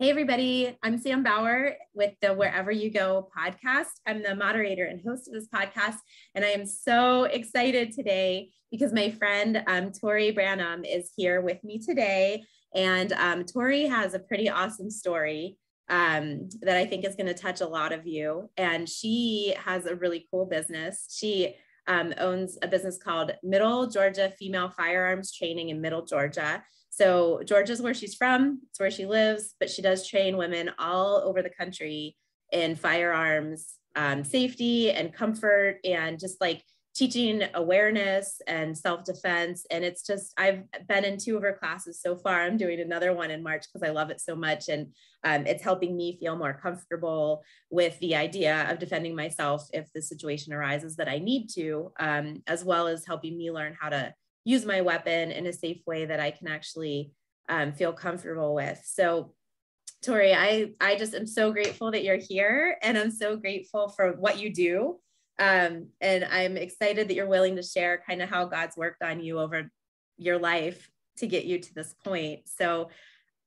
Hey, everybody. I'm Sam Bauer with the Wherever You Go podcast. I'm the moderator and host of this podcast. And I am so excited today because my friend um, Tori Branum is here with me today. And um, Tori has a pretty awesome story um, that I think is going to touch a lot of you. And she has a really cool business. She um, owns a business called Middle Georgia Female Firearms Training in Middle Georgia. So Georgia's where she's from, it's where she lives, but she does train women all over the country in firearms um, safety and comfort and just like teaching awareness and self-defense and it's just i've been in two of her classes so far i'm doing another one in march because i love it so much and um, it's helping me feel more comfortable with the idea of defending myself if the situation arises that i need to um, as well as helping me learn how to use my weapon in a safe way that I can actually um, feel comfortable with. So, Tori, I I just am so grateful that you're here, and I'm so grateful for what you do. Um, and I'm excited that you're willing to share kind of how God's worked on you over your life to get you to this point. So,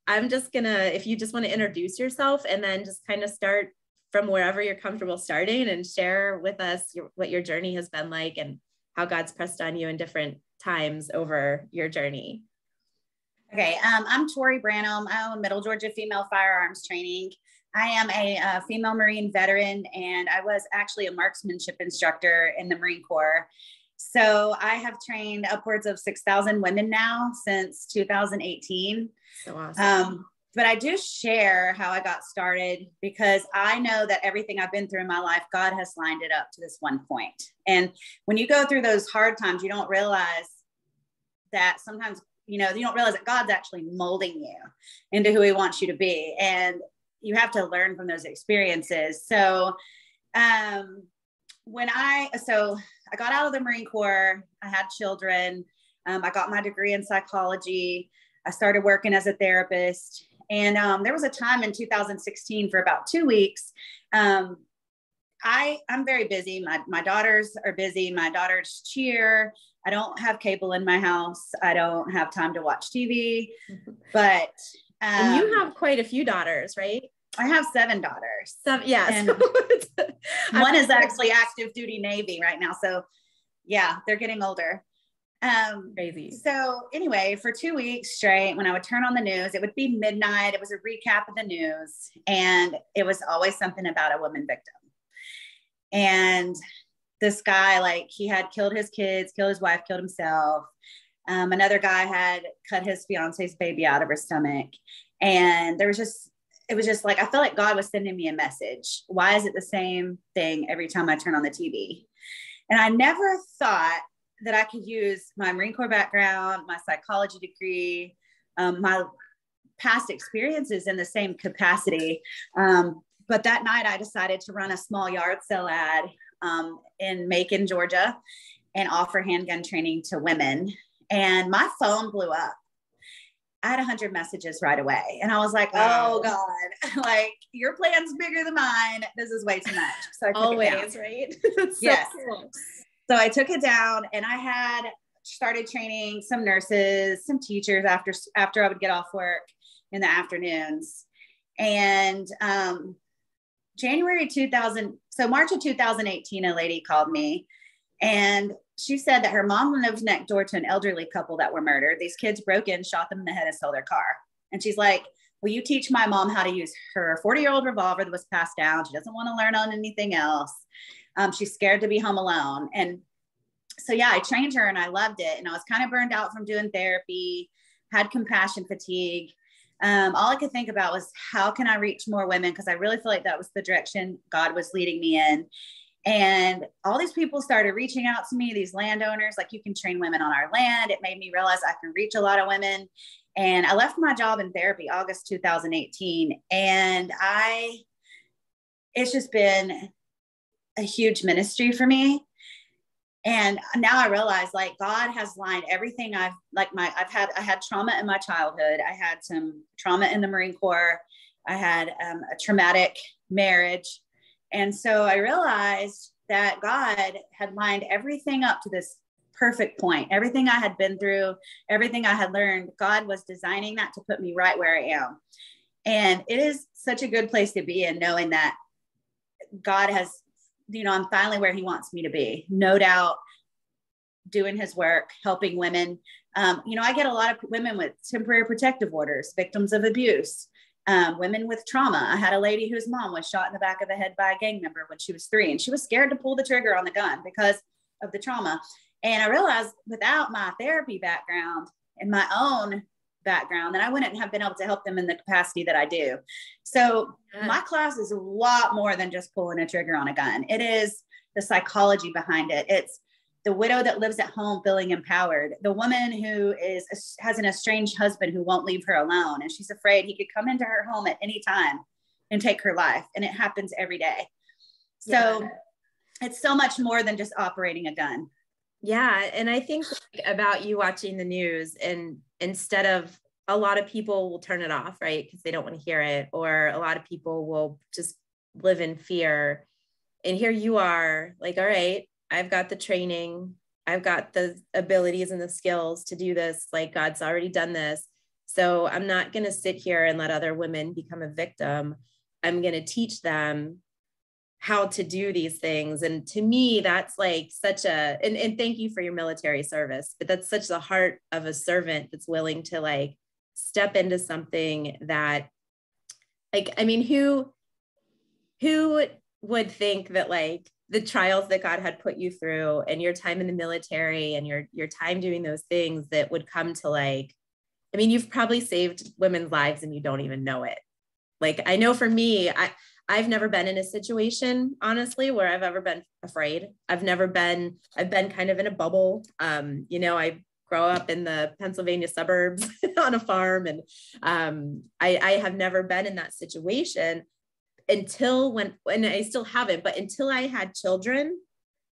I'm just gonna, if you just want to introduce yourself, and then just kind of start from wherever you're comfortable starting, and share with us your, what your journey has been like and how God's pressed on you in different times over your journey? Okay, um, I'm Tori Branum. I own Middle Georgia Female Firearms Training. I am a, a, female Marine veteran, and I was actually a marksmanship instructor in the Marine Corps. So I have trained upwards of 6,000 women now since 2018. So awesome. Um, but I do share how I got started because I know that everything I've been through in my life, God has lined it up to this one point. And when you go through those hard times, you don't realize that sometimes, you know, you don't realize that God's actually molding you into who He wants you to be. And you have to learn from those experiences. So, um, when I, so I got out of the Marine Corps, I had children, um, I got my degree in psychology. I started working as a therapist and um, there was a time in 2016 for about two weeks. Um, I, I'm very busy. My, my daughters are busy. My daughters cheer. I don't have cable in my house. I don't have time to watch TV. But um, and you um, have quite a few daughters, right? I have seven daughters. Seven, yeah. One is actually active duty Navy right now. So yeah, they're getting older. Um, Crazy. So anyway, for two weeks straight, when I would turn on the news, it would be midnight. It was a recap of the news, and it was always something about a woman victim. And this guy, like, he had killed his kids, killed his wife, killed himself. Um, another guy had cut his fiance's baby out of her stomach, and there was just it was just like I felt like God was sending me a message. Why is it the same thing every time I turn on the TV? And I never thought that I could use my Marine Corps background, my psychology degree, um, my past experiences in the same capacity. Um, but that night I decided to run a small yard sale ad um, in Macon, Georgia, and offer handgun training to women. And my phone blew up. I had 100 messages right away. And I was like, oh God, like your plan's bigger than mine. This is way too much. So I Always, right? so yes. Cool. So I took it down and I had started training some nurses, some teachers after after I would get off work in the afternoons. And um, January 2000, so March of 2018, a lady called me and she said that her mom lived next door to an elderly couple that were murdered. These kids broke in, shot them in the head, and stole their car. And she's like, Will you teach my mom how to use her 40 year old revolver that was passed down? She doesn't want to learn on anything else. Um, she's scared to be home alone. And so, yeah, I trained her and I loved it. And I was kind of burned out from doing therapy, had compassion fatigue. Um, all I could think about was how can I reach more women? Because I really feel like that was the direction God was leading me in. And all these people started reaching out to me, these landowners, like you can train women on our land. It made me realize I can reach a lot of women. And I left my job in therapy August 2018. And I, it's just been a huge ministry for me and now i realize like god has lined everything i've like my i've had i had trauma in my childhood i had some trauma in the marine corps i had um, a traumatic marriage and so i realized that god had lined everything up to this perfect point everything i had been through everything i had learned god was designing that to put me right where i am And it is such a good place to be in knowing that God has, you know, I'm finally where He wants me to be. No doubt doing His work, helping women. Um, you know, I get a lot of women with temporary protective orders, victims of abuse. Um, women with trauma. I had a lady whose mom was shot in the back of the head by a gang member when she was three, and she was scared to pull the trigger on the gun because of the trauma. And I realized without my therapy background and my own background, then I wouldn't have been able to help them in the capacity that I do. So my class is a lot more than just pulling a trigger on a gun. It is the psychology behind it. It's the widow that lives at home feeling empowered, the woman who is has an estranged husband who won't leave her alone, and she's afraid he could come into her home at any time and take her life, and it happens every day. So yeah. it's so much more than just operating a gun. Yeah, and I think about you watching the news, and instead of a lot of people will turn it off, right? Because they don't want to hear it, or a lot of people will just live in fear. And here you are, like, all right, I've got the training, I've got the abilities and the skills to do this. Like God's already done this. So I'm not going to sit here and let other women become a victim. I'm going to teach them how to do these things. And to me, that's like such a, and, and thank you for your military service, but that's such the heart of a servant that's willing to like step into something that, like, I mean, who, who would think that like the trials that God had put you through and your time in the military and your your time doing those things that would come to like I mean you've probably saved women's lives and you don't even know it. Like I know for me I I've never been in a situation honestly where I've ever been afraid. I've never been I've been kind of in a bubble. Um you know I grow up in the Pennsylvania suburbs on a farm and um I I have never been in that situation until when and I still haven't, but until I had children,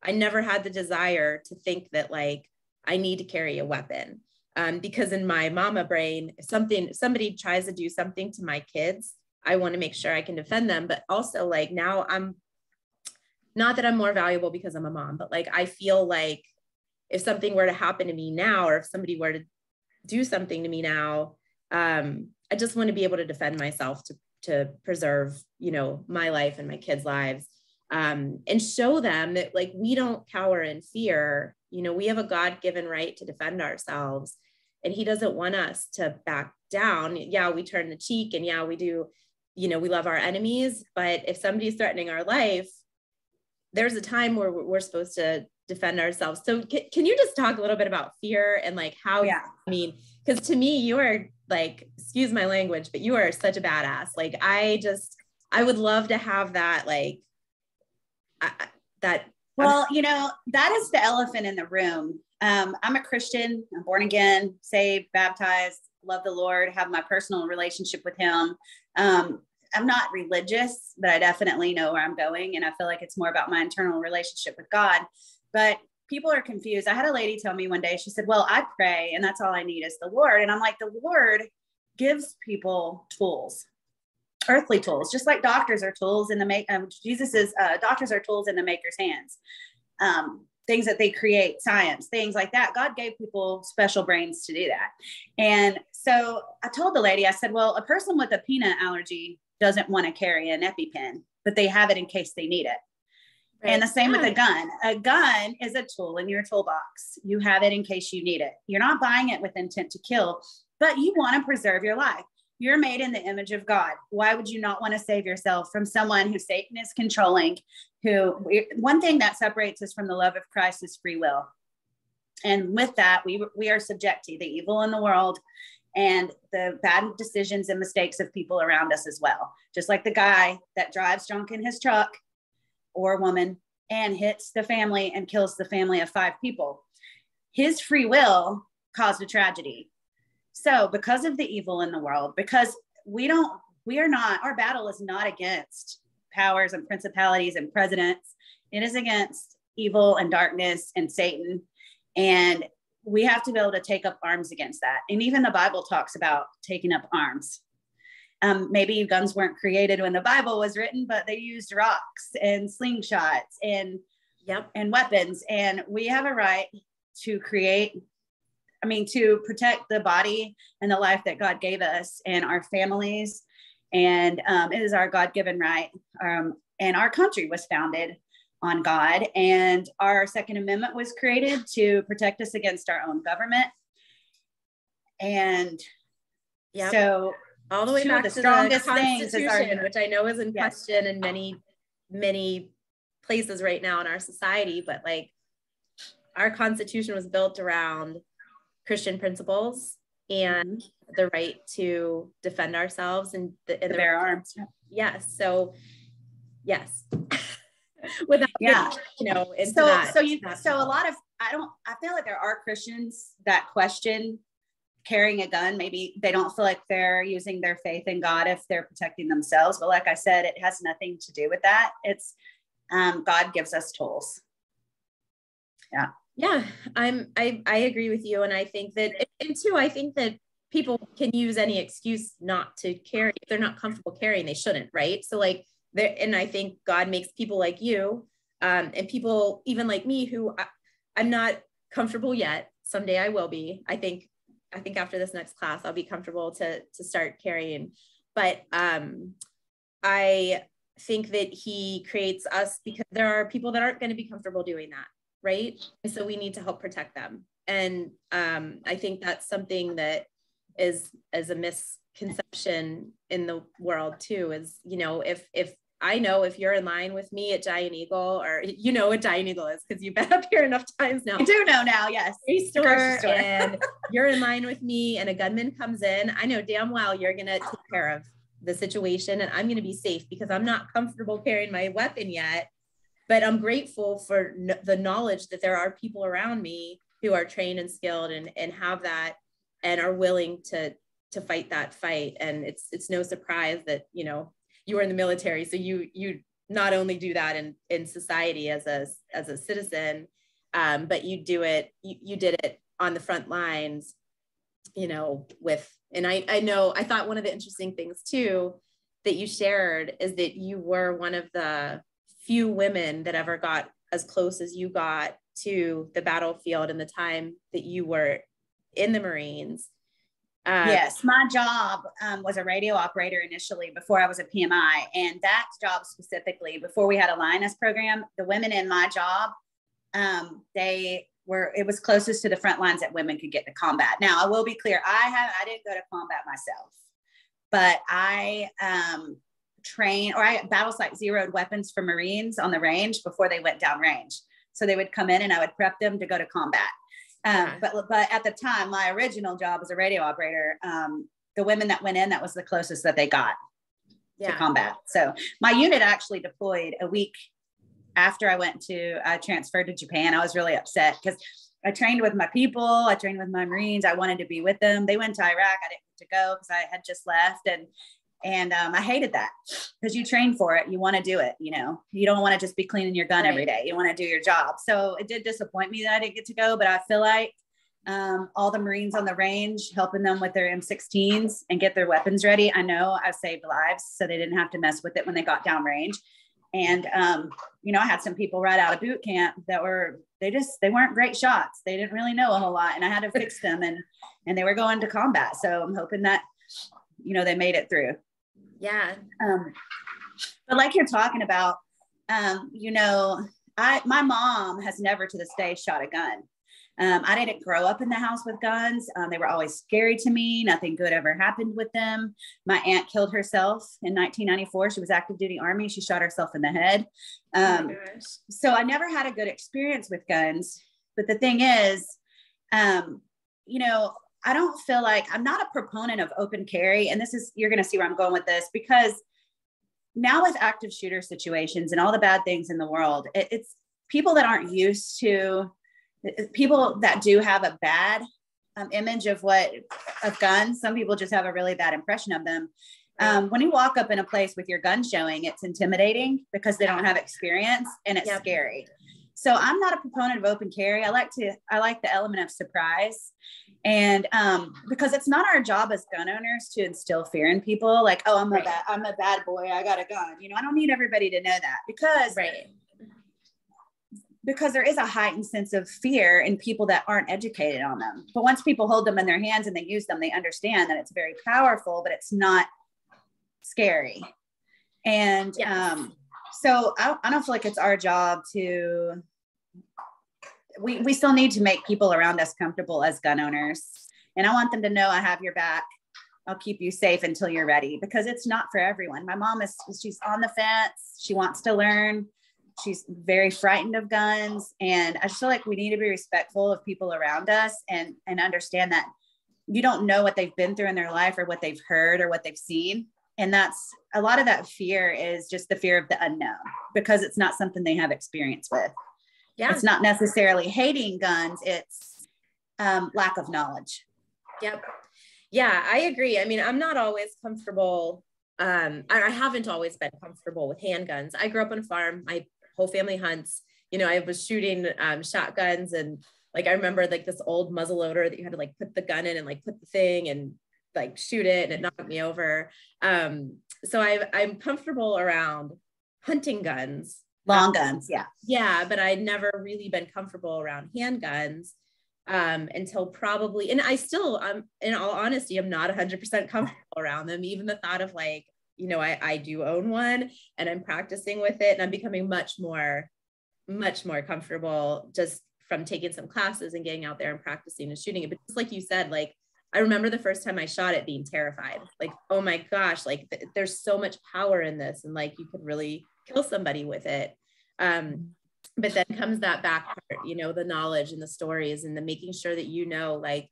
I never had the desire to think that like I need to carry a weapon. Um, because in my mama brain, if something somebody tries to do something to my kids, I want to make sure I can defend them. But also like now I'm not that I'm more valuable because I'm a mom, but like I feel like if something were to happen to me now, or if somebody were to do something to me now, um, I just want to be able to defend myself to to preserve you know my life and my kids lives um, and show them that like we don't cower in fear. You know we have a god-given right to defend ourselves and he doesn't want us to back down. Yeah we turn the cheek and yeah we do you know we love our enemies but if somebody's threatening our life there's a time where we're supposed to defend ourselves. So can, can you just talk a little bit about fear and like how yeah. I mean because to me you are like excuse my language but you are such a badass. Like i just i would love to have that like I, that well you know that is the elephant in the room. Um, i'm a christian i'm born again saved baptized love the lord have my personal relationship with him. Um, i'm not religious but i definitely know where i'm going and i feel like it's more about my internal relationship with god but people are confused. I had a lady tell me one day, she said, Well, I pray and that's all I need is the Lord. And I'm like, The Lord gives people tools, earthly tools, just like doctors are tools in the make. Um, Jesus is uh, doctors are tools in the maker's hands. Um, things that they create, science, things like that. God gave people special brains to do that. And so I told the lady, I said, Well, a person with a peanut allergy doesn't want to carry an EpiPen, but they have it in case they need it. Right. And the same yeah. with a gun. A gun is a tool in your toolbox. You have it in case you need it. You're not buying it with intent to kill, but you want to preserve your life. You're made in the image of God. Why would you not want to save yourself from someone who Satan is controlling? Who one thing that separates us from the love of Christ is free will. And with that, we, we are subject to the evil in the world and the bad decisions and mistakes of people around us as well. Just like the guy that drives drunk in his truck or a woman and hits the family and kills the family of five people. His free will caused a tragedy. So, because of the evil in the world, because we don't, we are not, our battle is not against powers and principalities and presidents, it is against evil and darkness and Satan. And we have to be able to take up arms against that. And even the Bible talks about taking up arms. Um, maybe guns weren't created when the Bible was written, but they used rocks and slingshots and yep. and weapons. And we have a right to create, I mean, to protect the body and the life that God gave us and our families and um, it is our God-given right. Um, and our country was founded on God, and our Second Amendment was created to protect us against our own government. And yep. so, all the way back the to the Constitution, which I know is in yes. question in many, many places right now in our society, but like our Constitution was built around Christian principles and mm-hmm. the right to defend ourselves and the, and the bear arms. Yes. So, yes. Without yeah, you know, so that, so you so a lot of I don't I feel like there are Christians that question carrying a gun. Maybe they don't feel like they're using their faith in God if they're protecting themselves. But like I said, it has nothing to do with that. It's um, God gives us tools. Yeah yeah i'm i i agree with you and i think that and two i think that people can use any excuse not to carry if they're not comfortable carrying they shouldn't right so like there and i think god makes people like you um, and people even like me who I, i'm not comfortable yet someday i will be i think i think after this next class i'll be comfortable to to start carrying but um i think that he creates us because there are people that aren't going to be comfortable doing that right? And so we need to help protect them. And um, I think that's something that is as a misconception in the world too. Is you know if if I know if you're in line with me at Giant Eagle, or you know what Giant Eagle is because you've been up here enough times now. I do know now, yes. Store, store. and you're in line with me, and a gunman comes in. I know damn well you're gonna take care of the situation, and I'm gonna be safe because I'm not comfortable carrying my weapon yet but I'm grateful for the knowledge that there are people around me who are trained and skilled and, and have that and are willing to to fight that fight and it's it's no surprise that you know you were in the military so you you not only do that in in society as a as a citizen um, but you do it you, you did it on the front lines you know with and I, I know i thought one of the interesting things too that you shared is that you were one of the few women that ever got as close as you got to the battlefield in the time that you were in the Marines. Um, yes, my job um, was a radio operator initially before I was a PMI. And that job specifically, before we had a Lioness program, the women in my job, um, they were, it was closest to the front lines that women could get to combat. Now, I will be clear, I have, I didn't go to combat myself, but I um, train or I battle sight zeroed weapons for Marines on the range before they went down range. So they would come in and I would prep them to go to combat. Um, but but at the time, my original job as a radio operator, um, the women that went in, that was the closest that they got yeah. to combat. So my unit actually deployed a week after I went to I transferred to Japan. I was really upset because I trained with my people, I trained with my Marines. I wanted to be with them. They went to Iraq. I didn't get to go because I had just left and and um, I hated that because you train for it. You want to do it. You know, you don't want to just be cleaning your gun right. every day. You want to do your job. So it did disappoint me that I didn't get to go, but I feel like um, all the Marines on the range, helping them with their M16s and get their weapons ready. I know I've saved lives so they didn't have to mess with it when they got down range. And, um, you know, I had some people right out of boot camp that were, they just, they weren't great shots. They didn't really know a whole lot and I had to fix them and, and they were going to combat. So I'm hoping that, you know, they made it through. Yeah. Um, but like you're talking about, um, you know, I my mom has never to this day shot a gun. Um, I didn't grow up in the house with guns. Um, they were always scary to me. Nothing good ever happened with them. My aunt killed herself in 1994. She was active duty army. She shot herself in the head. Um, oh so I never had a good experience with guns. But the thing is, um, you know, I don't feel like I'm not a proponent of open carry. And this is, you're going to see where I'm going with this because now with active shooter situations and all the bad things in the world, it, it's people that aren't used to people that do have a bad um, image of what of guns. Some people just have a really bad impression of them. Um, when you walk up in a place with your gun showing, it's intimidating because they don't have experience and it's yep. scary. So I'm not a proponent of open carry. I like to I like the element of surprise. And um, because it's not our job as gun owners to instill fear in people, like, oh, I'm a bad, I'm a bad boy, I got a gun. You know, I don't need everybody to know that because right. because there is a heightened sense of fear in people that aren't educated on them. But once people hold them in their hands and they use them, they understand that it's very powerful, but it's not scary. And yes. um, so I, I don't feel like it's our job to we, we still need to make people around us comfortable as gun owners. And I want them to know I have your back. I'll keep you safe until you're ready because it's not for everyone. My mom is she's on the fence. She wants to learn. She's very frightened of guns. And I just feel like we need to be respectful of people around us and and understand that you don't know what they've been through in their life or what they've heard or what they've seen. And that's a lot of that fear is just the fear of the unknown because it's not something they have experience with. Yeah. It's not necessarily hating guns, it's um, lack of knowledge. Yep. Yeah, I agree. I mean, I'm not always comfortable. Um, I haven't always been comfortable with handguns. I grew up on a farm. My whole family hunts. You know, I was shooting um, shotguns and like I remember like this old muzzle loader that you had to like put the gun in and like put the thing and like shoot it and it knocked me over. Um, so I, I'm comfortable around hunting guns. Long guns, yeah. Yeah, but I'd never really been comfortable around handguns um, until probably, and I still, um, in all honesty, I'm not 100% comfortable around them. Even the thought of like, you know, I, I do own one and I'm practicing with it and I'm becoming much more, much more comfortable just from taking some classes and getting out there and practicing and shooting it. But just like you said, like I remember the first time I shot it being terrified. Like, oh my gosh, like th- there's so much power in this, and like you could really kill somebody with it. Um, but then comes that back part, you know, the knowledge and the stories and the making sure that you know, like,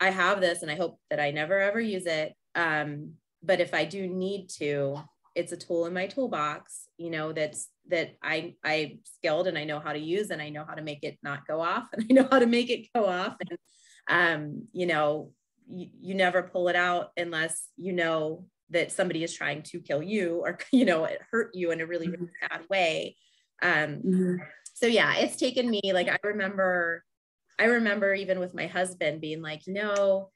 I have this and I hope that I never ever use it. Um, but if I do need to, it's a tool in my toolbox, you know, that's that I I skilled and I know how to use and I know how to make it not go off and I know how to make it go off. And um, you know, you, you never pull it out unless you know that somebody is trying to kill you or you know hurt you in a really really mm-hmm. bad way um mm-hmm. so yeah it's taken me like i remember i remember even with my husband being like no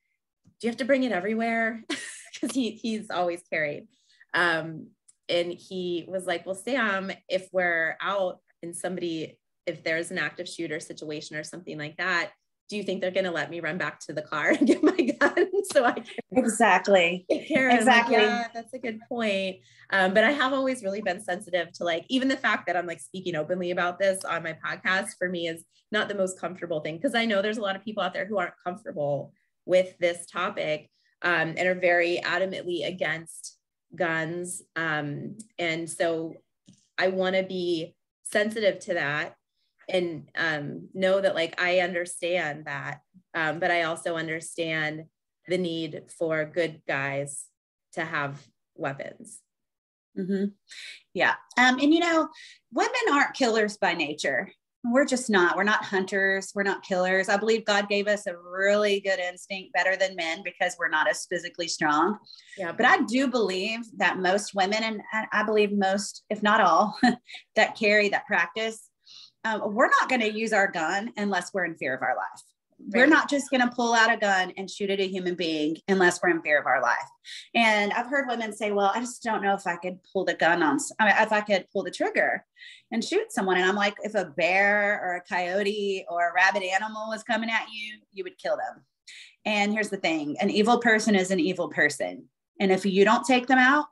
do you have to bring it everywhere because he he's always carried um and he was like well sam if we're out and somebody if there's an active shooter situation or something like that do you think they're going to let me run back to the car and get my gun so I can exactly. take care of exactly like, yeah, that's a good point. Um, but I have always really been sensitive to like even the fact that I'm like speaking openly about this on my podcast for me is not the most comfortable thing because I know there's a lot of people out there who aren't comfortable with this topic um, and are very adamantly against guns. Um, and so I want to be sensitive to that and um, know that like I understand that, um, but I also understand the need for good guys to have weapons. Mm-hmm. Yeah. Um, and you know, women aren't killers by nature. We're just not. We're not hunters. We're not killers. I believe God gave us a really good instinct better than men because we're not as physically strong. Yeah. But I do believe that most women, and I believe most, if not all, that carry that practice um, we're not going to use our gun unless we're in fear of our life. Right. We're not just going to pull out a gun and shoot at a human being unless we're in fear of our life. And I've heard women say, "Well, I just don't know if I could pull the gun on. I mean, if I could pull the trigger and shoot someone." And I'm like, if a bear or a coyote or a rabid animal was coming at you, you would kill them. And here's the thing: an evil person is an evil person, and if you don't take them out,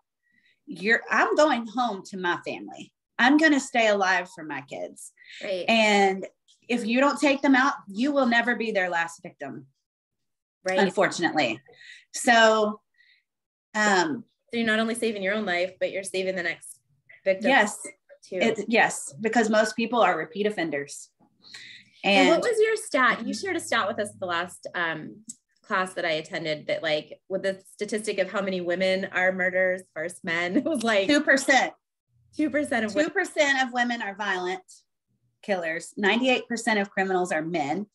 you're. I'm going home to my family. I'm going to stay alive for my kids. Right. And if you don't take them out, you will never be their last victim. Right. Unfortunately. So, um, so you're not only saving your own life, but you're saving the next victim. Yes. Too. yes, because most people are repeat offenders. And, and, what was your stat? You shared a stat with us the last um, class that I attended that like with the statistic of how many women are murders versus men, it was like 2%. 2% of 2% of women are violent killers. 98% of criminals are men.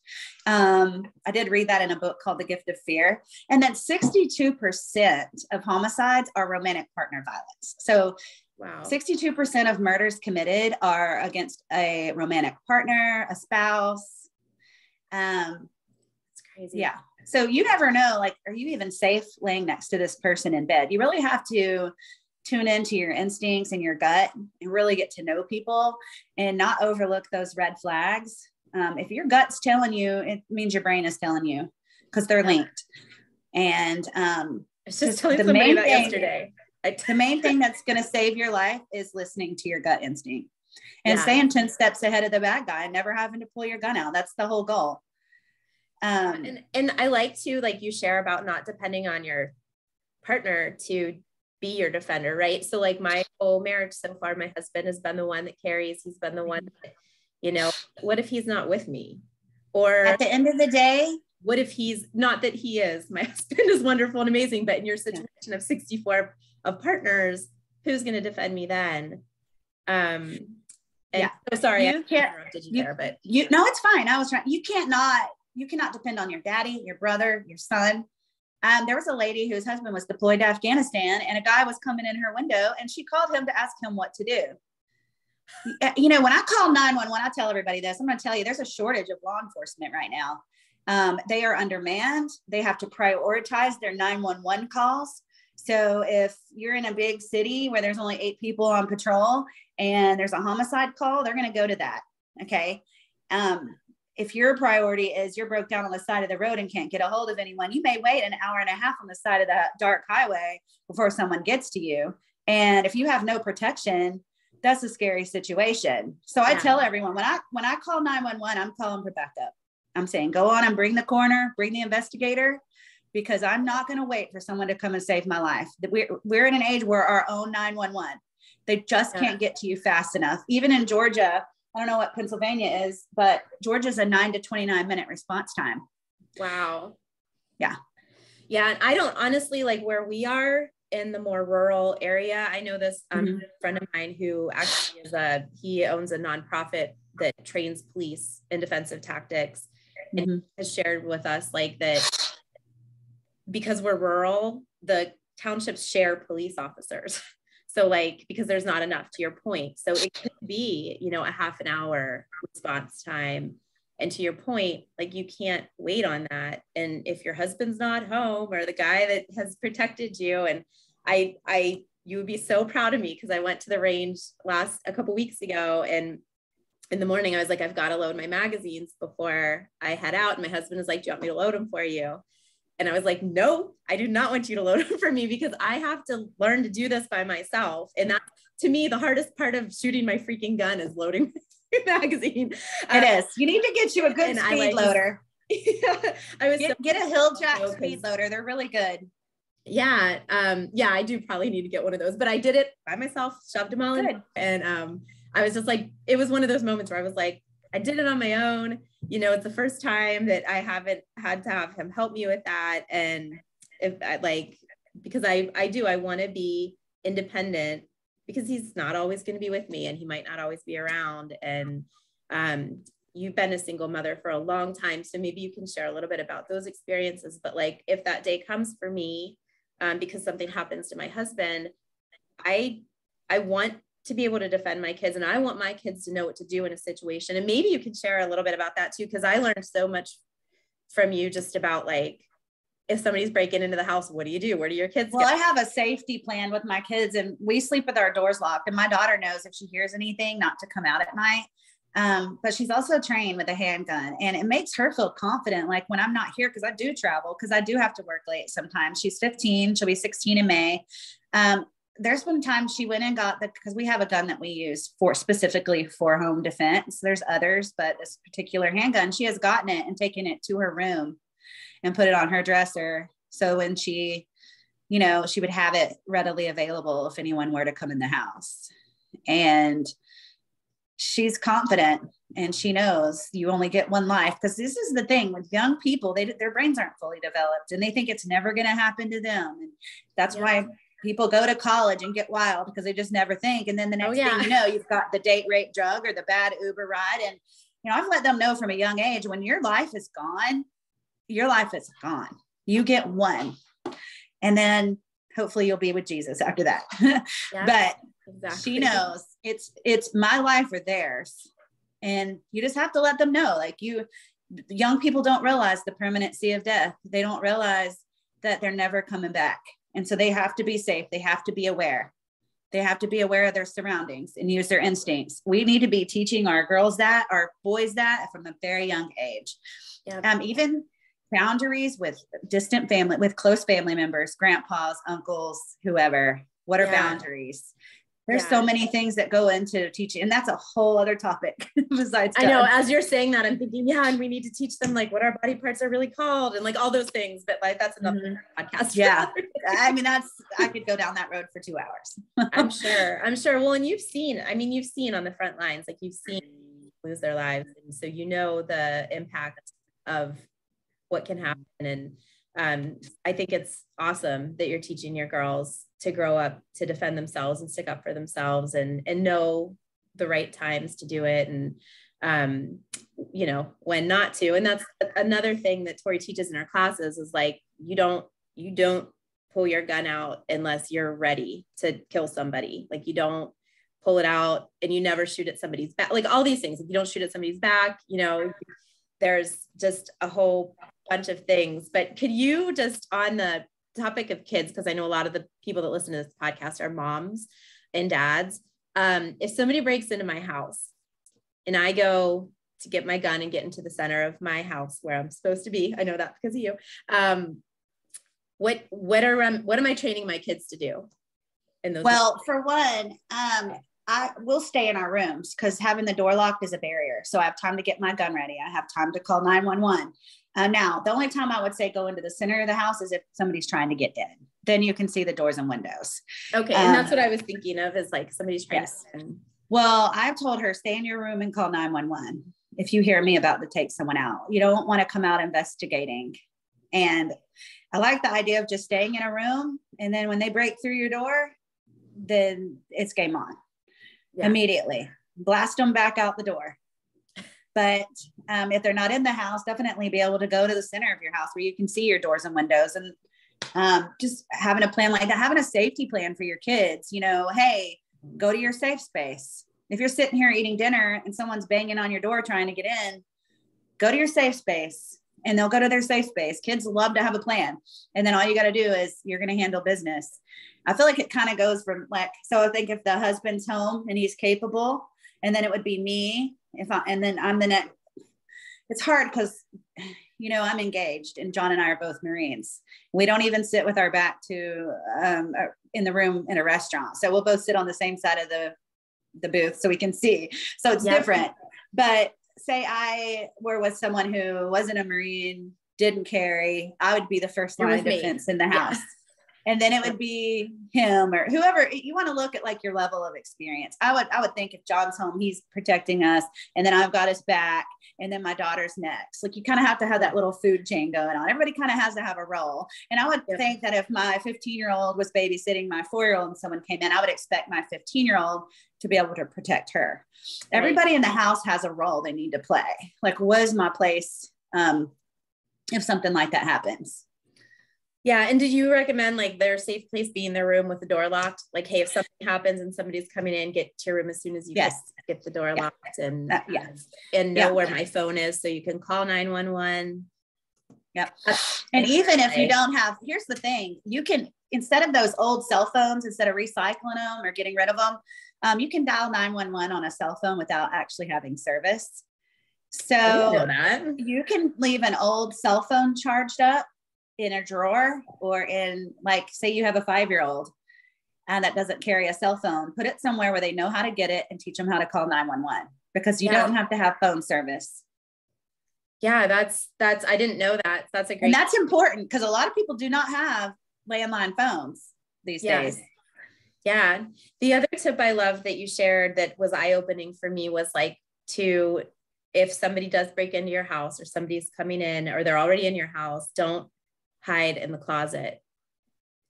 Um, i did read that in a book called the gift of fear. And then 62% of homicides are romantic partner violence. So wow. 62% of murders committed are against a romantic partner a spouse. Um, it's crazy. yeah. So you never know like are you even safe laying next to this person in bed? You really have to tune into your instincts and your gut and really get to know people and not overlook those red flags. Um, if your gut's telling you, it means your brain is telling you because they're linked. And um, it's just telling somebody that thing, yesterday. the main thing that's going to save your life is listening to your gut instinct and yeah. staying 10 steps ahead of the bad guy and never having to pull your gun out. That's the whole goal. Um, and, and I like to, like you share about not depending on your partner to be your defender, right? So, like my whole marriage so far, my husband has been the one that carries, he's been the one that, you know, what if he's not with me? Or at the end of the day, what if he's not that he is? My husband is wonderful and amazing, but in your situation yeah. of 64 of partners, who's going to defend me then? Um, and yeah. so sorry, you I can't, interrupted you, you there, but you no, it's fine. I was trying. You can't not you cannot depend on your daddy, your brother, your son. Um, there was a lady whose husband was deployed to Afghanistan, and a guy was coming in her window, and she called him to ask him what to do. You know, when I call 911, I tell everybody this. I'm going to tell you there's a shortage of law enforcement right now. Um, they are undermanned. They have to prioritize their 911 calls. So if you're in a big city where there's only eight people on patrol and there's a homicide call, they're going to go to that. Okay. Um, if your priority is you're broke down on the side of the road and can't get a hold of anyone, you may wait an hour and a half on the side of that dark highway before someone gets to you. And if you have no protection, that's a scary situation. So I tell everyone when I when I call 911, I'm calling for backup. I'm saying go on and bring the coroner, bring the investigator, because I'm not going to wait for someone to come and save my life. We're, we're in an age where our own 911, they just yeah. can't get to you fast enough. Even in Georgia, I don't know what Pennsylvania is, but Georgia's a nine to 29 minute response time. Wow. Yeah. Yeah. And I don't honestly like where we are in the more rural area. I know this um, mm-hmm. friend of mine who actually is a, he owns a nonprofit that trains police in defensive tactics mm-hmm. and has shared with us like that because we're rural, the townships share police officers. So like because there's not enough to your point. So it could be, you know, a half an hour response time. And to your point, like you can't wait on that. And if your husband's not home or the guy that has protected you, and I I you would be so proud of me because I went to the range last a couple weeks ago and in the morning I was like, I've got to load my magazines before I head out. And my husband is like, Do you want me to load them for you? And I was like, no, I do not want you to load it for me because I have to learn to do this by myself. And that to me, the hardest part of shooting my freaking gun is loading my magazine. It uh, is. You need to get you a good speed like, loader. yeah, I was get, so, get a hill jack so speed loader. They're really good. Yeah. Um, yeah, I do probably need to get one of those, but I did it by myself, shoved them all good. in. And um, I was just like, it was one of those moments where I was like, I did it on my own. You know, it's the first time that I haven't had to have him help me with that. And if I like, because I, I do, I want to be independent because he's not always going to be with me and he might not always be around. And um, you've been a single mother for a long time. So maybe you can share a little bit about those experiences. But like, if that day comes for me, um, because something happens to my husband, I, I want to be able to defend my kids and i want my kids to know what to do in a situation. And maybe you can share a little bit about that too because i learned so much from you just about like if somebody's breaking into the house what do you do? Where do your kids well go? i have a safety plan with my kids and we sleep with our doors locked and my daughter knows if she hears anything not to come out at night. Um, but she's also trained with a handgun and it makes her feel confident like when i'm not here because i do travel because i do have to work late sometimes. She's 15 she'll be 16 in may. Um, there's been times she went and got the because we have a gun that we use for specifically for home defense. There's others, but this particular handgun, she has gotten it and taken it to her room and put it on her dresser. So when she, you know, she would have it readily available if anyone were to come in the house. And she's confident and she knows you only get one life because this is the thing with young people they their brains aren't fully developed and they think it's never going to happen to them and that's yeah. why people go to college and get wild because they just never think. And then the oh, next oh, yeah. thing you know, you've got the date rape drug or the bad Uber ride. And, you know, I've let them know from a young age when your life is gone, your life is gone. You get one. And then hopefully you'll be with Jesus after that. Yeah, but exactly. she knows it's it's my life or theirs. And you just have to let them know. Like you young people don't realize the permanency of death. They don't realize that they're never coming back. And so they have to be safe. They have to be aware. They have to be aware of their surroundings and use their instincts. We need to be teaching our girls that, our boys that from a very young age. Yep. Um, even boundaries with distant family, with close family members, grandpas, uncles, whoever. What are Yeah. boundaries? There's Yeah. so many things that go into teaching, and that's a whole other topic besides. I know as you're saying that, I'm thinking, yeah, and we need to teach them like what our body parts are really called and like all those things. But like that's another mm-hmm. podcast. Yeah. I mean, that's I could go down that road for two hours. I'm sure. I'm sure. Well, and you've seen, I mean, you've seen on the front lines, like you've seen lose their lives. And so you know the impact of what can happen. And um, I think it's awesome that you're teaching your girls to grow up to defend themselves and stick up for themselves and and know the right times to do it and um, you know when not to. And that's another thing that Tori teaches in her classes is like you don't you don't pull your gun out unless you're ready to kill somebody. Like you don't pull it out and you never shoot at somebody's back. Like all these things. If you don't shoot at somebody's back, you know, there's just a whole bunch of things. But could you just on the topic of kids, because I know a lot of the people that listen to this podcast are moms and dads. Um, if somebody breaks into my house and I go to get my gun and get into the center of my house where I'm supposed to be, I know that because of you. Um, what what are um, what am I training my kids to do? In those Well, for one, um, I will stay in our rooms because having the door locked is a barrier. So I have time to get my gun ready. I have time to call 911. Uh, now, the only time I would say go into the center of the house is if somebody's trying to get in. Then you can see the doors and windows. okay, and that's um, what I was thinking of is like somebody's trying Yes. to. Well, I've told her stay in your room and call 911 if you hear me about to take someone out. You don't want to come out investigating. And I like the idea of just staying in a room. And then when they break through your door, then it's game on Yeah. immediately. Blast them back out the door. But um, if they're not in the house, definitely be able to go to the center of your house where you can see your doors and windows and um, just having a plan like that, having a safety plan for your kids. You know, hey, go to your safe space. If you're sitting here eating dinner and someone's banging on your door trying to get in, go to your safe space and they'll go to their safe space. Kids love to have a plan. And then all you got to do is you're going to handle business. I feel like it kind of goes from like, so I think if the husband's home and he's capable, and then it would be me if I, and then I'm the next. It's hard because, you know, I'm engaged and John and I are both Marines. We don't even sit with our back to um, uh, in the room in a restaurant. So we'll both sit on the same side of the the booth so we can see. So it's Yeah. different. But say I were with someone who wasn't a Marine, didn't carry, I would be the first line of defense in the house. And then it would be him or whoever you want to look at like your level of experience. I would I would think if John's home, he's protecting us, and then I've got his back, and then my daughter's next. Like you kind of have to have that little food chain going on. Everybody kind of has to have a role. And I would think that if my 15 year old was babysitting my four year old and someone came in, I would expect my 15 year old to be able to protect her. Right. Everybody in the house has a role they need to play. Like, what is my place um, if something like that happens? Yeah. And did you recommend like their safe place be in their room with the door locked? Like, hey, if something happens and somebody's coming in, get to your room as soon as you Yes. get, get the door Yeah. locked and Uh, yeah. and know Yeah. where my phone is so you can call 911. Yep. That's- And even if you don't have, here's the thing you can, instead of those old cell phones, instead of recycling them or getting rid of them, um, you can dial 911 on a cell phone without actually having service. I didn't know So you can leave an old cell phone charged up in a drawer or in, like, say you have a five year old and that doesn't carry a cell phone, put it somewhere where they know how to get it and teach them how to call 911 because you Yeah. don't have to have phone service. Yeah, that's that's I didn't know that. That's a great And that's important because a lot of people do not have landline phones these Yes. days. Yeah. The other tip I love that you shared that was eye opening for me was like to, if somebody does break into your house or somebody's coming in or they're already in your house, don't hide in the closet.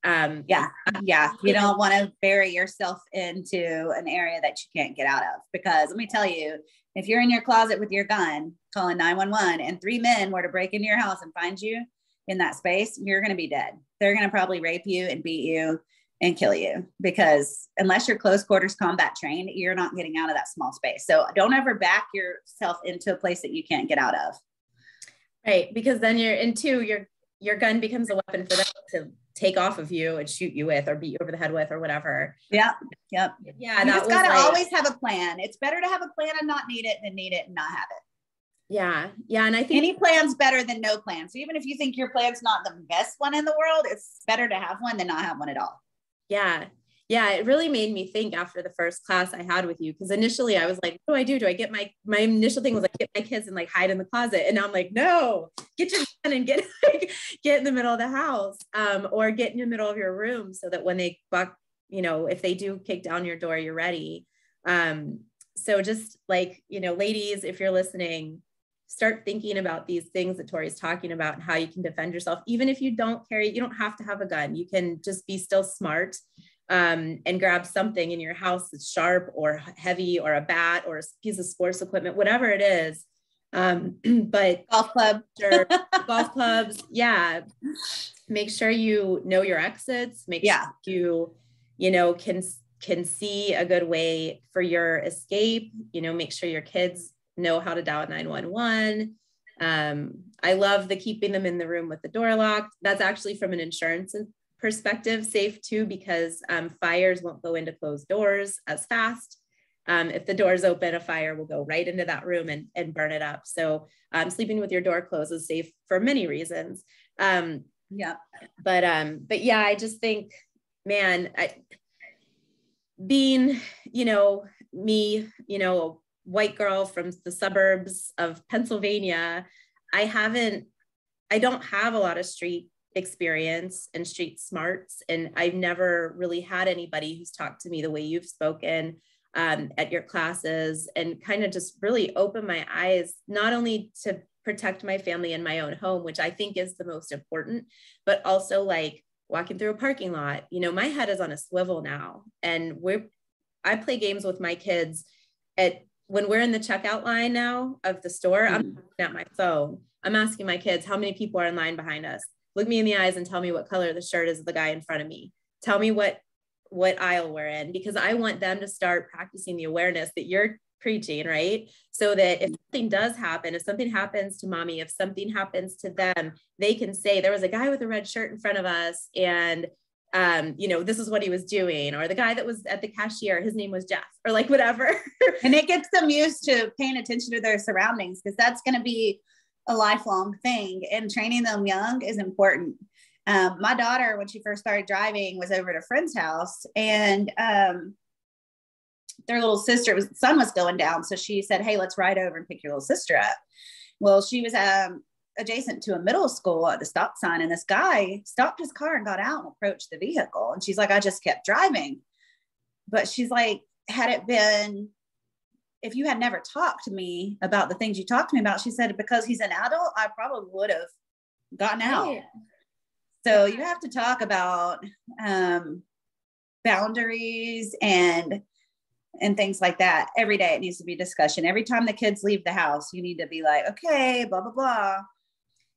Um, Yeah. Yeah. You don't want to bury yourself into an area that you can't get out of because let me tell you, if you're in your closet with your gun calling 911 and three men were to break into your house and find you in that space, you're going to be dead. They're going to probably rape you and beat you and kill you because unless you're close quarters combat trained, you're not getting out of that small space. So don't ever back yourself into a place that you can't get out of. Right. Because then you're, and two, your, your gun becomes a weapon for them to take off of you and shoot you with or beat you over the head with or whatever. Yep. Yep. Yeah. you just was got to like- always have a plan. It's better to have a plan and not need it than need it and not have it. yeah. Yeah. And I think Any plan's better than no plan. So even if you think your plan's not the best one in the world, it's better to have one than not have one at all. Yeah. Yeah, it really made me think after the first class I had with you. Cause initially I was like, what do I do? Do I get my, my initial thing was like, get my kids and like hide in the closet. And now I'm like, no, get your gun and get, like, get in the middle of the house um, or get in the middle of your room so that when they buck, you know, if they do kick down your door, you're ready. Um, so just like, you know, ladies, if you're listening, start thinking about these things that Tori's talking about and how you can defend yourself. Even if you don't carry, you don't have to have a gun. You can just be still smart um, and grab something in your house that's sharp or heavy or a bat or a piece of sports equipment, whatever it is. Um, but golf club, sure, golf clubs, yeah. Make sure you know your exits. Make yeah. sure you, you know, can can see a good way for your escape. You know, make sure your kids know how to dial 911. Um, I love the keeping them in the room with the door locked. That's actually from an insurance perspective safe too because um, fires won't go into closed doors as fast. Um, if the door's open, a fire will go right into that room and, and burn it up. So um, sleeping with your door closed is safe for many reasons. Um, yeah. But um, but yeah, I just think, man, I, being, you know, me, you know, a white girl from the suburbs of Pennsylvania, I haven't, I don't have a lot of street experience and street smarts. And I've never really had anybody who's talked to me the way you've spoken um, at your classes and kind of just really open my eyes, not only to protect my family in my own home, which I think is the most important, but also like walking through a parking lot. You know, my head is on a swivel now. And we're, I play games with my kids at when we're in the checkout line now of the store, mm-hmm. I'm at my phone. I'm asking my kids how many people are in line behind us look me in the eyes and tell me what color the shirt is of the guy in front of me. Tell me what what aisle we're in because I want them to start practicing the awareness that you're preaching, right? So that if something does happen, if something happens to mommy, if something happens to them, they can say there was a guy with a red shirt in front of us and um, you know, this is what he was doing, or the guy that was at the cashier, his name was Jeff, or like whatever. and it gets them used to paying attention to their surroundings because that's going to be a lifelong thing and training them young is important. Um, my daughter, when she first started driving, was over at a friend's house and um, their little sister was sun was going down. So she said, Hey, let's ride over and pick your little sister up. Well, she was um, adjacent to a middle school at the stop sign, and this guy stopped his car and got out and approached the vehicle. And she's like, I just kept driving. But she's like, had it been if you had never talked to me about the things you talked to me about, she said, because he's an adult, I probably would have gotten out. So you have to talk about um, boundaries and and things like that every day. It needs to be discussion. Every time the kids leave the house, you need to be like, okay, blah blah blah.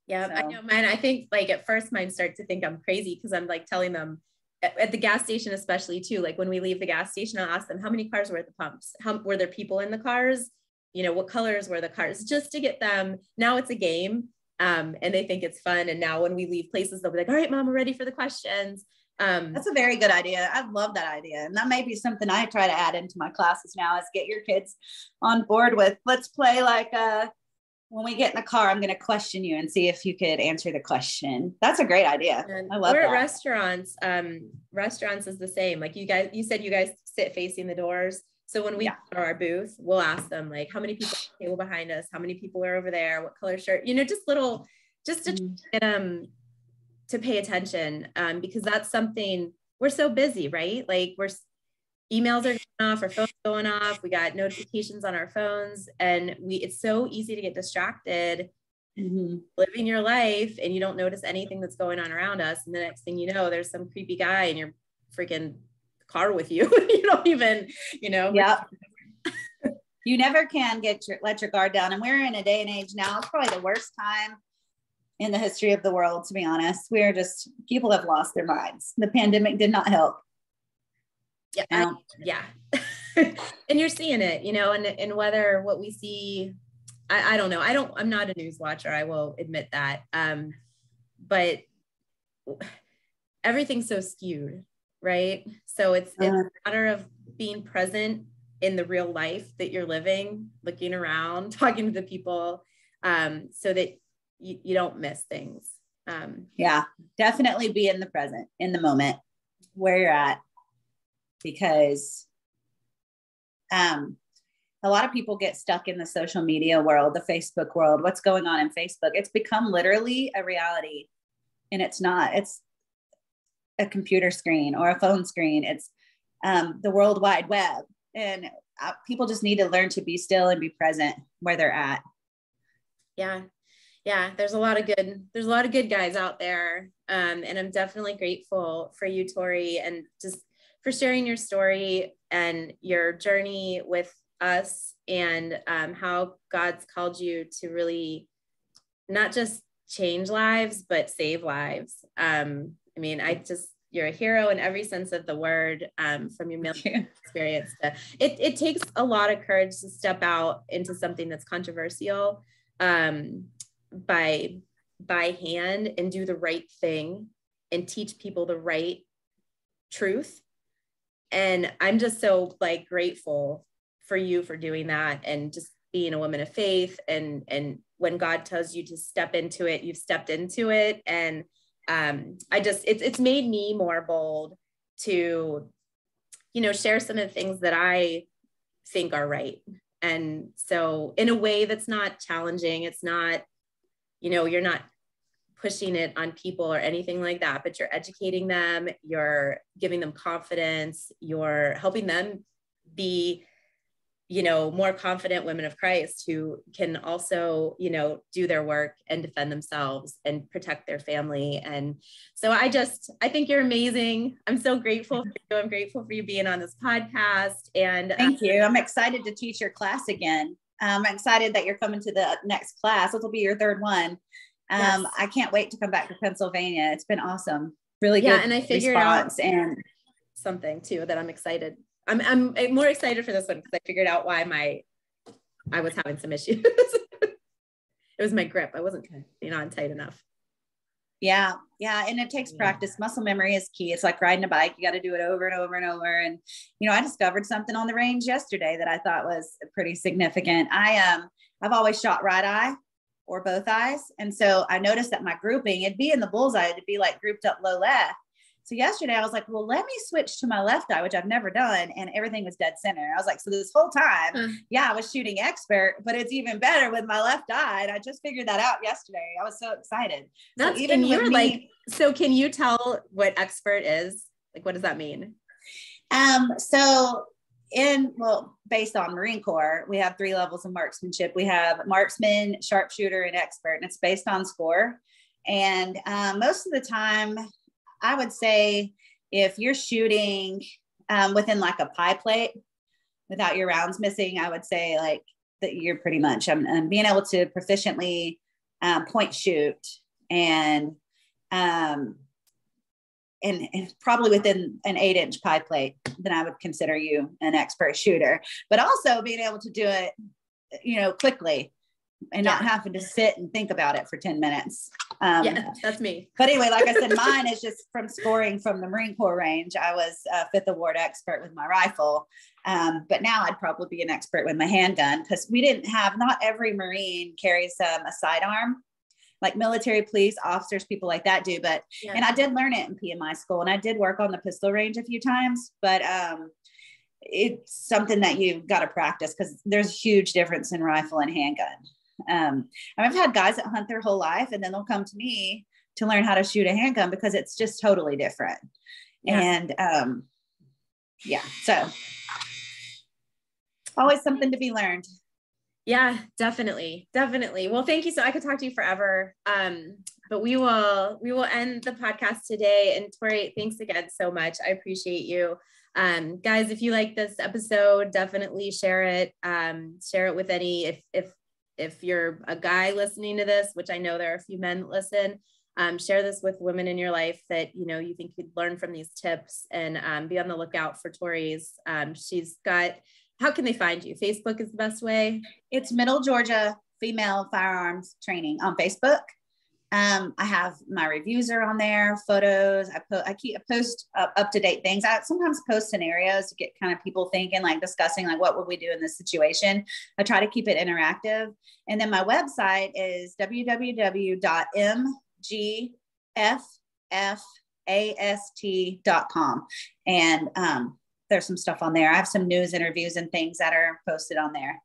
Yeah, so. I know, man. I think like at first, mine start to think I'm crazy because I'm like telling them at the gas station especially too like when we leave the gas station i'll ask them how many cars were at the pumps? How were there people in the cars? You know what colors were the cars? Just to get them now it's a game um, and they think it's fun and now when we leave places they'll be like all right mom we're ready for the questions. Um, that's a very good idea. I love that idea and that may be something i try to add into my classes now is get your kids on board with let's play like a when we get in the car, I'm going to question you and see if you could answer the question. That's a great idea. And I love we're that. at restaurants. Um, restaurants is the same. Like you guys, you said you guys sit facing the doors. So when we yeah. go to our booth, we'll ask them like, how many people table behind us? How many people are over there? What color shirt? You know, just little, just to mm. get them to pay attention um, because that's something we're so busy, right? Like we're emails are going off, our phones going off, we got notifications on our phones, and we it's so easy to get distracted mm-hmm. living your life and you don't notice anything that's going on around us. And the next thing you know, there's some creepy guy in your freaking car with you. you don't even, you know. Yeah. you never can get your let your guard down. And we're in a day and age now, it's probably the worst time in the history of the world, to be honest. We're just people have lost their minds. The pandemic did not help yeah I, yeah. And you're seeing it you know and and whether what we see I, I don't know. I don't i'm not a news watcher i will admit that um but everything's so skewed right? So it's it's uh-huh. a matter of being present in the real life that you're living looking around talking to the people um so that you, you don't miss things um. Yeah definitely be in the present in the moment where you're at because um, a lot of people get stuck in the social media world, the Facebook world, what's going on in Facebook. It's become literally a reality and it's not. It's a computer screen or a phone screen. It's um, the World Wide Web. And uh, people just need to learn to be still and be present where they're at. Yeah. Yeah. There's a lot of good, there's a lot of good guys out there. Um, and I'm definitely grateful for you, Tori, and just for sharing your story and your journey with us and um, how God's called you to really not just change lives, but save lives. Um, I mean, I just, you're a hero in every sense of the word um, from your military experience. To, it, it takes a lot of courage to step out into something that's controversial um, by, by hand and do the right thing and teach people the right truth. And I'm just so like grateful for you for doing that and just being a woman of faith and and when God tells you to step into it, you've stepped into it. And um, I just it's it's made me more bold to, you know, share some of the things that I think are right. And so in a way that's not challenging, it's not, you know, you're not pushing it on people or anything like that, but you're educating them, you're giving them confidence, you're helping them be you know more confident women of christ who can also you know do their work and defend themselves and protect their family. And so i just i think you're amazing. I'm so grateful for you. I'm grateful for you being on this podcast and thank you. I'm excited to teach your class again. Um, i'm excited that you're coming to the next class. This will be your third one um, yes. i can't wait to come back to pennsylvania it's been awesome really yeah, good and i figured out and something too that i'm excited I'm, I'm more excited for this one because I figured out why my I was having some issues. it was my grip. I wasn't you know tight enough. Yeah, yeah, and it takes yeah. practice. Muscle memory is key. It's like riding a bike. You got to do it over and over and over. And you know, I discovered something on the range yesterday that I thought was pretty significant. I um I've always shot right eye or both eyes, and so I noticed that my grouping it'd be in the bullseye. It'd be like grouped up low left, so yesterday I was like, well, let me switch to my left eye, which I've never done. And everything was dead center. I was like, so this whole time, mm. yeah, I was shooting expert, but it's even better with my left eye. And I just figured that out yesterday. I was so excited. That's so even you're me, like, so can you tell what expert is? Like, what does that mean? Um, so in well based on marine corps we have three levels of marksmanship. We have marksman sharpshooter and expert and it's based on score. And um, most of the time I would say if you're shooting um, within like a pie plate without your rounds missing, I would say like that you're pretty much um, um being able to proficiently um, point shoot and um, and, and, probably within an eight inch pie plate, then I would consider you an expert shooter. But also being able to do it, you know, quickly and yeah. not having to sit and think about it for 10 minutes. Um, yeah, that's me. But anyway, like I said, mine is just from scoring from the Marine Corps range. I was a fifth award expert with my rifle. Um, but now I'd probably be an expert with my handgun because we didn't have, not every Marine carries um, a sidearm like military police officers, people like that do. But, yeah. and I did learn it in PMI school and I did work on the pistol range a few times, but um, it's something that you've got to practice because there's a huge difference in rifle and handgun. Um, I've had guys that hunt their whole life and then they'll come to me to learn how to shoot a handgun because it's just totally different. Yeah. And um, yeah, so always something to be learned. Yeah, definitely. Definitely. Well, thank you. So I could talk to you forever. Um, but we will we will end the podcast today. And Tori, thanks again so much. I appreciate you. Um, guys, if you like this episode, definitely share it. Um, share it with any if if if you're a guy listening to this, which I know there are a few men that listen, um, share this with women in your life that you know you think you'd learn from these tips, and um, be on the lookout for Tori's. Um, she's got. How can they find you? Facebook is the best way. It's Middle Georgia Female Firearms Training on Facebook. Um, I have my reviews are on there, photos. I put, I keep I post up to date things. I sometimes post scenarios to get kind of people thinking, like discussing, like what would we do in this situation. I try to keep it interactive. And then my website is www.mgffast.com. And um, there's some stuff on there. I have some news interviews and things that are posted on there.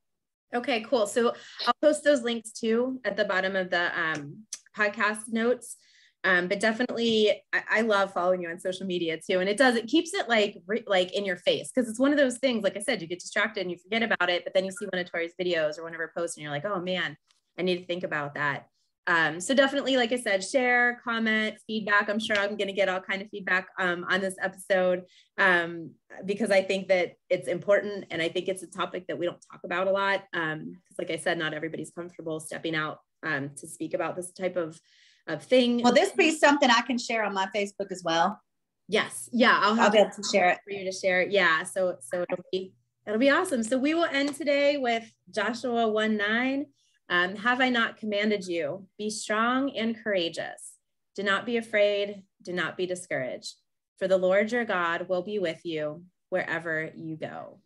Okay, cool. So I'll post those links too at the bottom of the um, podcast notes. Um, but definitely, I, I, love following you on social media too, and it does it keeps it like re, like in your face because it's one of those things. Like I said, you get distracted and you forget about it, but then you see one of Tori's videos or one of her posts, and you're like, oh man, I need to think about that. Um, so definitely, like I said, share, comment, feedback. I'm sure I'm going to get all kind of feedback um, on this episode um, because I think that it's important and I think it's a topic that we don't talk about a lot. Because, um, like I said, not everybody's comfortable stepping out um, to speak about this type of of thing. Will this be something I can share on my Facebook as well? Yes. Yeah, I'll, I'll be able to share it for you to share. Yeah. So so it'll be it'll be awesome. So we will end today with Joshua one nine. Um, have I not commanded you? Be strong and courageous. Do not be afraid. Do not be discouraged. For the Lord your God will be with you wherever you go.